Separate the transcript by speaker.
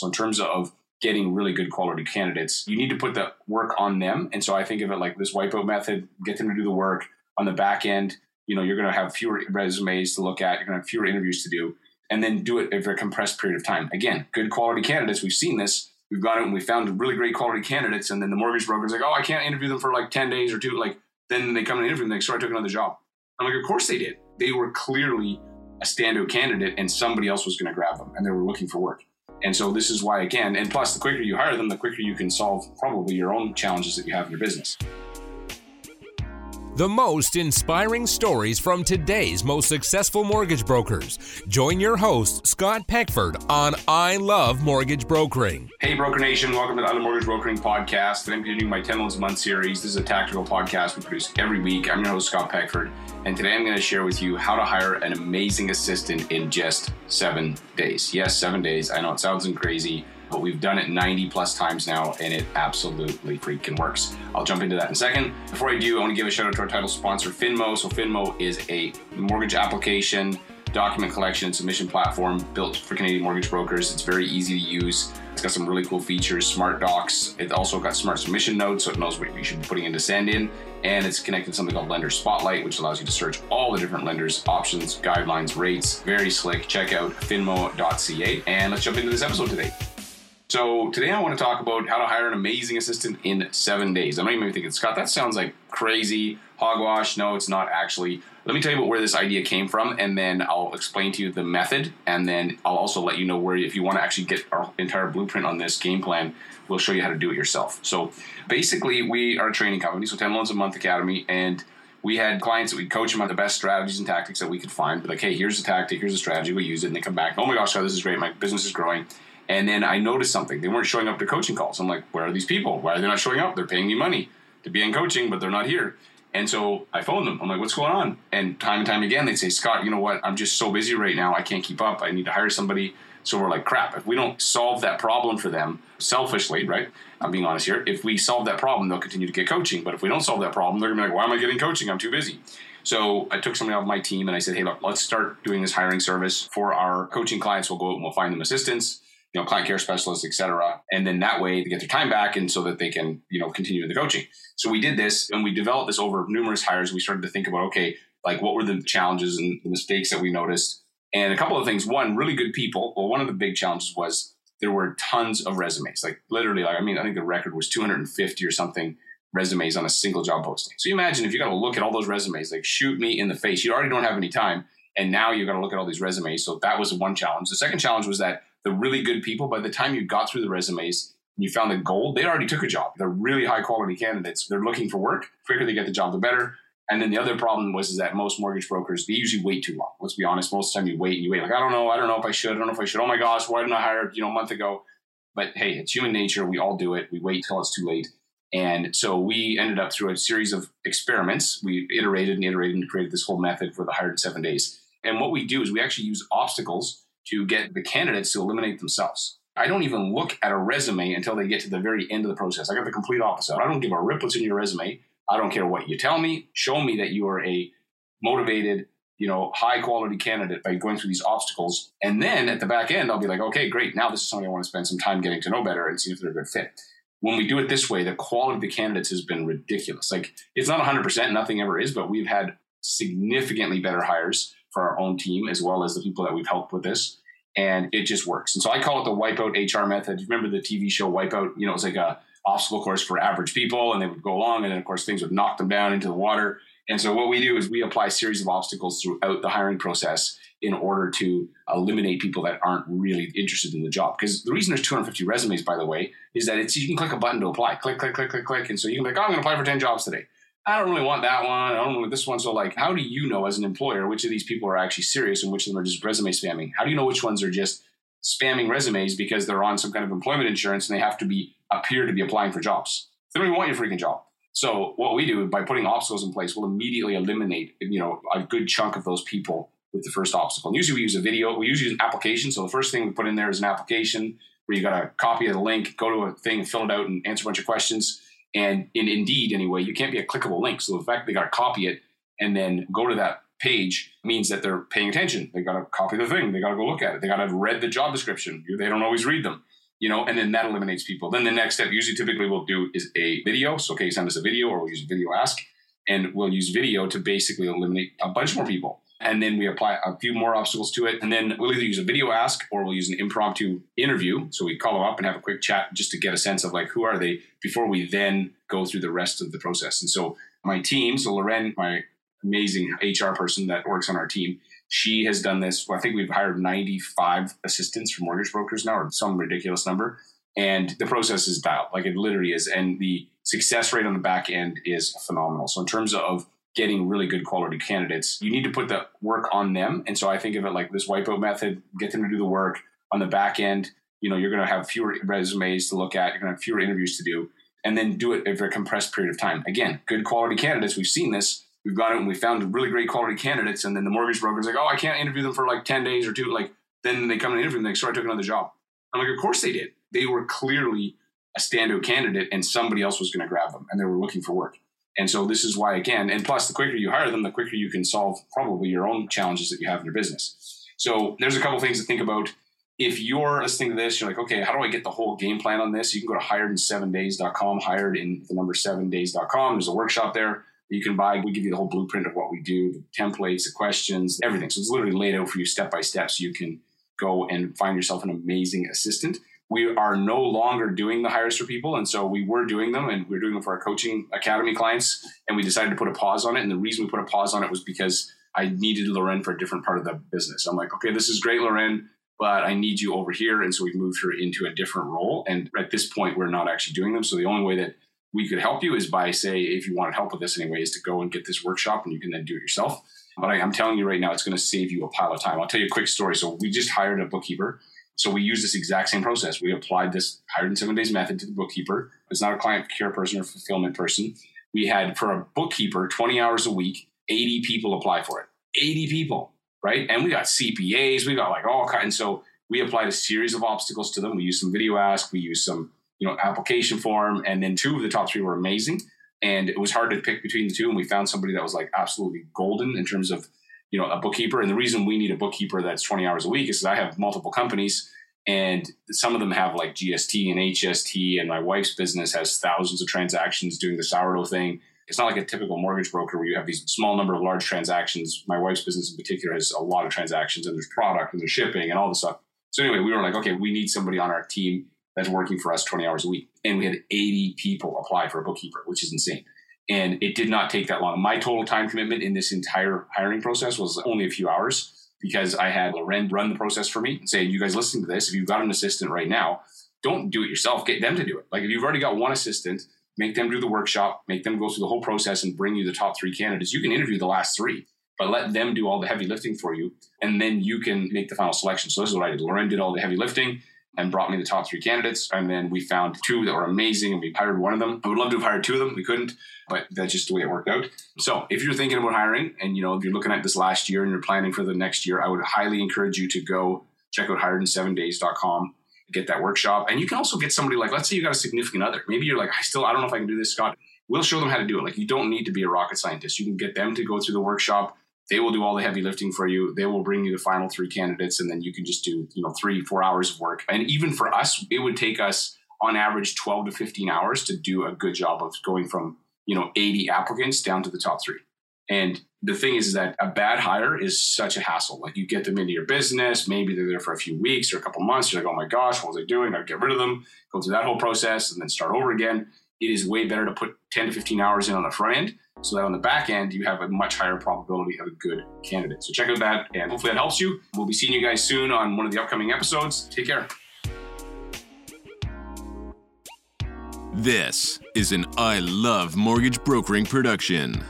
Speaker 1: So in terms of getting really good quality candidates, you need to put the work on them. And so I think of it like this wipeout method, get them to do the work on the back end. You know, you're going to have fewer resumes to look at, you're going to have fewer interviews to do, and then do it over a compressed period of time. Again, good quality candidates. We've seen this. We've gone out and we found really great quality candidates, and then the mortgage broker's like, oh, I can't interview them for like 10 days or two. Like, then they come and interview them, they start took another job. I'm like, of course they did. They were clearly a standout candidate, and somebody else was going to grab them, and they were looking for work. And so this is why, again, and plus, the quicker you hire them, the quicker you can solve probably your own challenges that you have in your business.
Speaker 2: The most inspiring stories from today's most successful mortgage brokers. Join your host, Scott Peckford, on I Love Mortgage Brokering.
Speaker 1: Hey, Broker Nation, welcome to the I Love Mortgage Brokering podcast. I'm continuing my 10 Loans a Month series. This is a tactical podcast we produce every week. I'm your host, Scott Peckford, and today I'm going to share with you how to hire an amazing assistant in just seven days. Yes, seven days. I know it sounds crazy but we've done it 90 plus times now and it absolutely freaking works. I'll jump into that in a second. Before I do, I want to give a shout out to our title sponsor, Finmo. So, Finmo is a mortgage application, document collection, and submission platform built for Canadian mortgage brokers. It's very easy to use. It's got some really cool features, smart docs. It also got smart submission nodes, so it knows what you should be putting in to send in. And it's connected to something called Lender Spotlight, which allows you to search all the different lenders, options, guidelines, rates. Very slick. Check out finmo.ca. And let's jump into this episode today. So today I want to talk about how to hire an amazing assistant in seven days. I may be thinking, Scott, that sounds like crazy hogwash. No, it's not actually. Let me tell you about where this idea came from, and then I'll explain to you the method, and then I'll also let you know where, if you want to actually get our entire blueprint on this game plan, we'll show you how to do it yourself. So basically, we are a training company, so 10 Loans a Month Academy, and we had clients that we'd coach them on the best strategies and tactics that we could find. But like, hey, here's a tactic, here's a strategy, we use it, and they come back, oh my gosh, this is great, my business is growing and then I noticed something. They weren't showing up to coaching calls. I'm like, where are these people? Why are they not showing up? They're paying me money to be in coaching, but they're not here. And so I phoned them. I'm like, what's going on? And time and time again, they'd say, Scott, you know what? I'm just so busy right now. I can't keep up. I need to hire somebody. So we're like, crap, if we don't solve that problem for them selfishly, right? I'm being honest here. If we solve that problem, they'll continue to get coaching. But if we don't solve that problem, they're gonna be like, why am I getting coaching? I'm too busy. So I took somebody off my team and I said, hey, look, let's start doing this hiring service for our coaching clients. We'll go out and we'll find them assistants you know, client care specialists, et cetera. And then that way they get their time back and so that they can, you know, continue the coaching. So we did this and we developed this over numerous hires. We started to think about, okay, like what were the challenges and the mistakes that we noticed? And a couple of things. One, really good people. Well, one of the big challenges was there were tons of resumes. Like literally, like I mean, I think the record was 250 or something resumes on a single job posting. So you imagine if you got to look at all those resumes, like shoot me in the face. You already don't have any time. And now you've got to look at all these resumes. So that was one challenge. The second challenge was that the really good people, by the time you got through the resumes and you found the gold, they already took a job. They're really high quality candidates. They're looking for work. The quicker they get the job, the better. And then the other problem was is that most mortgage brokers they usually wait too long. Let's be honest. Most of the time you wait and you wait like I don't know, I don't know if I should, I don't know if I should. Oh my gosh, why didn't I hire you know a month ago? But hey, it's human nature. We all do it. We wait till it's too late. And so we ended up through a series of experiments. We iterated and iterated and created this whole method for the hired in seven days. And what we do is we actually use obstacles to get the candidates to eliminate themselves. I don't even look at a resume until they get to the very end of the process. I got the complete opposite. I don't give a rip what's in your resume. I don't care what you tell me. Show me that you are a motivated, you know, high quality candidate by going through these obstacles. And then at the back end, I'll be like, okay, great. Now this is something I want to spend some time getting to know better and see if they're a good fit. When we do it this way, the quality of the candidates has been ridiculous. Like it's not 100%, nothing ever is, but we've had significantly better hires for our own team as well as the people that we've helped with this. And it just works. And so I call it the wipeout HR method. You remember the TV show Wipeout? You know, it's like a obstacle course for average people, and they would go along, and then of course things would knock them down into the water. And so what we do is we apply a series of obstacles throughout the hiring process in order to eliminate people that aren't really interested in the job. Because the reason there's 250 resumes, by the way, is that it's you can click a button to apply. Click, click, click, click, click. And so you can be like, oh, I'm gonna apply for 10 jobs today. I don't really want that one. I don't want this one. So, like, how do you know as an employer which of these people are actually serious and which of them are just resume spamming? How do you know which ones are just spamming resumes because they're on some kind of employment insurance and they have to be appear to be applying for jobs? They don't even want your freaking job. So, what we do by putting obstacles in place, we'll immediately eliminate you know a good chunk of those people with the first obstacle. And usually, we use a video. We usually use an application. So, the first thing we put in there is an application where you got to copy of the link, go to a thing, fill it out, and answer a bunch of questions and in Indeed, anyway, you can't be a clickable link. So the fact they got to copy it and then go to that page means that they're paying attention. They got to copy the thing. They got to go look at it. They got to have read the job description. They don't always read them. you know, and then that eliminates people. Then the next step, usually typically we'll do is a video. So, okay, send us a video or we'll use VideoAsk and we'll use video to basically eliminate a bunch more people. And then we apply a few more obstacles to it. And then we'll either use a VideoAsk or we'll use an impromptu interview. So we call them up and have a quick chat just to get a sense of like, who are they before we then go through the rest of the process. And so my team, so Loren, my amazing HR person that works on our team, she has done this. Well, I think we've hired 95 assistants for mortgage brokers now, or some ridiculous number. And the process is dialed, like it literally is. And the success rate on the back end is phenomenal. So, in terms of getting really good quality candidates, you need to put the work on them. And so, I think of it like this wipeout method get them to do the work on the back end. You know, you're going to have fewer resumes to look at, you're going to have fewer interviews to do, and then do it over a compressed period of time. Again, good quality candidates. We've seen this we've got it and we found really great quality candidates. And then the mortgage broker's like, oh, I can't interview them for like 10 days or two. Like, then they come and interview them. I took another job. I'm like, of course they did. They were clearly a standout candidate and somebody else was going to grab them and they were looking for work. And so this is why, again, and plus the quicker you hire them, the quicker you can solve probably your own challenges that you have in your business. So there's a couple things to think about. If you're listening to this, you're like, okay, how do I get the whole game plan on this? You can go to hiredin7days.com, hired in the number seven days.com. There's a workshop there you can buy. We give you the whole blueprint of what we do, the templates, the questions, everything. So it's literally laid out for you step by step so you can go and find yourself an amazing assistant. We are no longer doing the hires for people. And so we were doing them and we are doing them for our coaching academy clients. And we decided to put a pause on it. And the reason we put a pause on it was because I needed Loren for a different part of the business. I'm like, okay, this is great, Loren, but I need you over here. And so we moved her into a different role. And at this point, we're not actually doing them. So the only way that we could help you is by say if you wanted help with this anyway is to go and get this workshop and you can then do it yourself but I, am telling you right now it's going to save you a pile of time i'll tell you a quick story so we just hired a bookkeeper so we use this exact same process. We applied this hired in seven days method to the bookkeeper. It's not a client care person or fulfillment person. We had for a bookkeeper 20 hours a week 80 people apply for it. 80 people right? And we got cpas we got like all kinds so we applied a series of obstacles to them. We used some VideoAsk we used some you know application form, and then two of the top three were amazing. And it was hard to pick between the two, and we found somebody that was like absolutely golden in terms of you know a bookkeeper. And the reason we need a bookkeeper that's 20 hours a week is I have multiple companies and some of them have like GST and HST, and my wife's business has thousands of transactions doing the sourdough thing. It's not like a typical mortgage broker where you have these small number of large transactions. My wife's business in particular has a lot of transactions, and there's product and there's shipping and all this stuff. So anyway, we were like, okay, we need somebody on our team that's working for us 20 hours a week. And we had 80 people apply for a bookkeeper, which is insane. And it did not take that long. My total time commitment in this entire hiring process was only a few hours because I had Loren run the process for me and say, you guys listening to this, if you've got an assistant right now, don't do it yourself. Get them to do it. Like if you've already got one assistant, make them do the workshop, make them go through the whole process and bring you the top three candidates. You can interview the last three, but let them do all the heavy lifting for you. And then you can make the final selection. So this is what I did. Loren did all the heavy lifting and brought me the top three candidates. And then we found two that were amazing and we hired one of them. I would love to have hired two of them. We couldn't, but that's just the way it worked out. So if you're thinking about hiring and you know if you're looking at this last year and you're planning for the next year, I would highly encourage you to go check out hiredin7days.com, get that workshop. And you can also get somebody like, let's say you got a significant other. Maybe you're like, I still I don't know if I can do this, Scott. We'll show them how to do it. Like you don't need to be a rocket scientist. You can get them to go through the workshop they will do all the heavy lifting for you. They will bring you the final three candidates, and then you can just do you know three four hours of work. And even for us, it would take us on average 12 to 15 hours to do a good job of going from you know 80 applicants down to the top three. And the thing is, that a bad hire is such a hassle. Like you get them into your business, maybe they're there for a few weeks or a couple months. You're like, oh my gosh, what was I doing? I get rid of them, go through that whole process, and then start over again. It is way better to put 10 to 15 hours in on the front end so that on the back end you have a much higher probability of a good candidate. So check out that and hopefully that helps you. We'll be seeing you guys soon on one of the upcoming episodes. Take care.
Speaker 2: This is an I Love Mortgage Brokering production.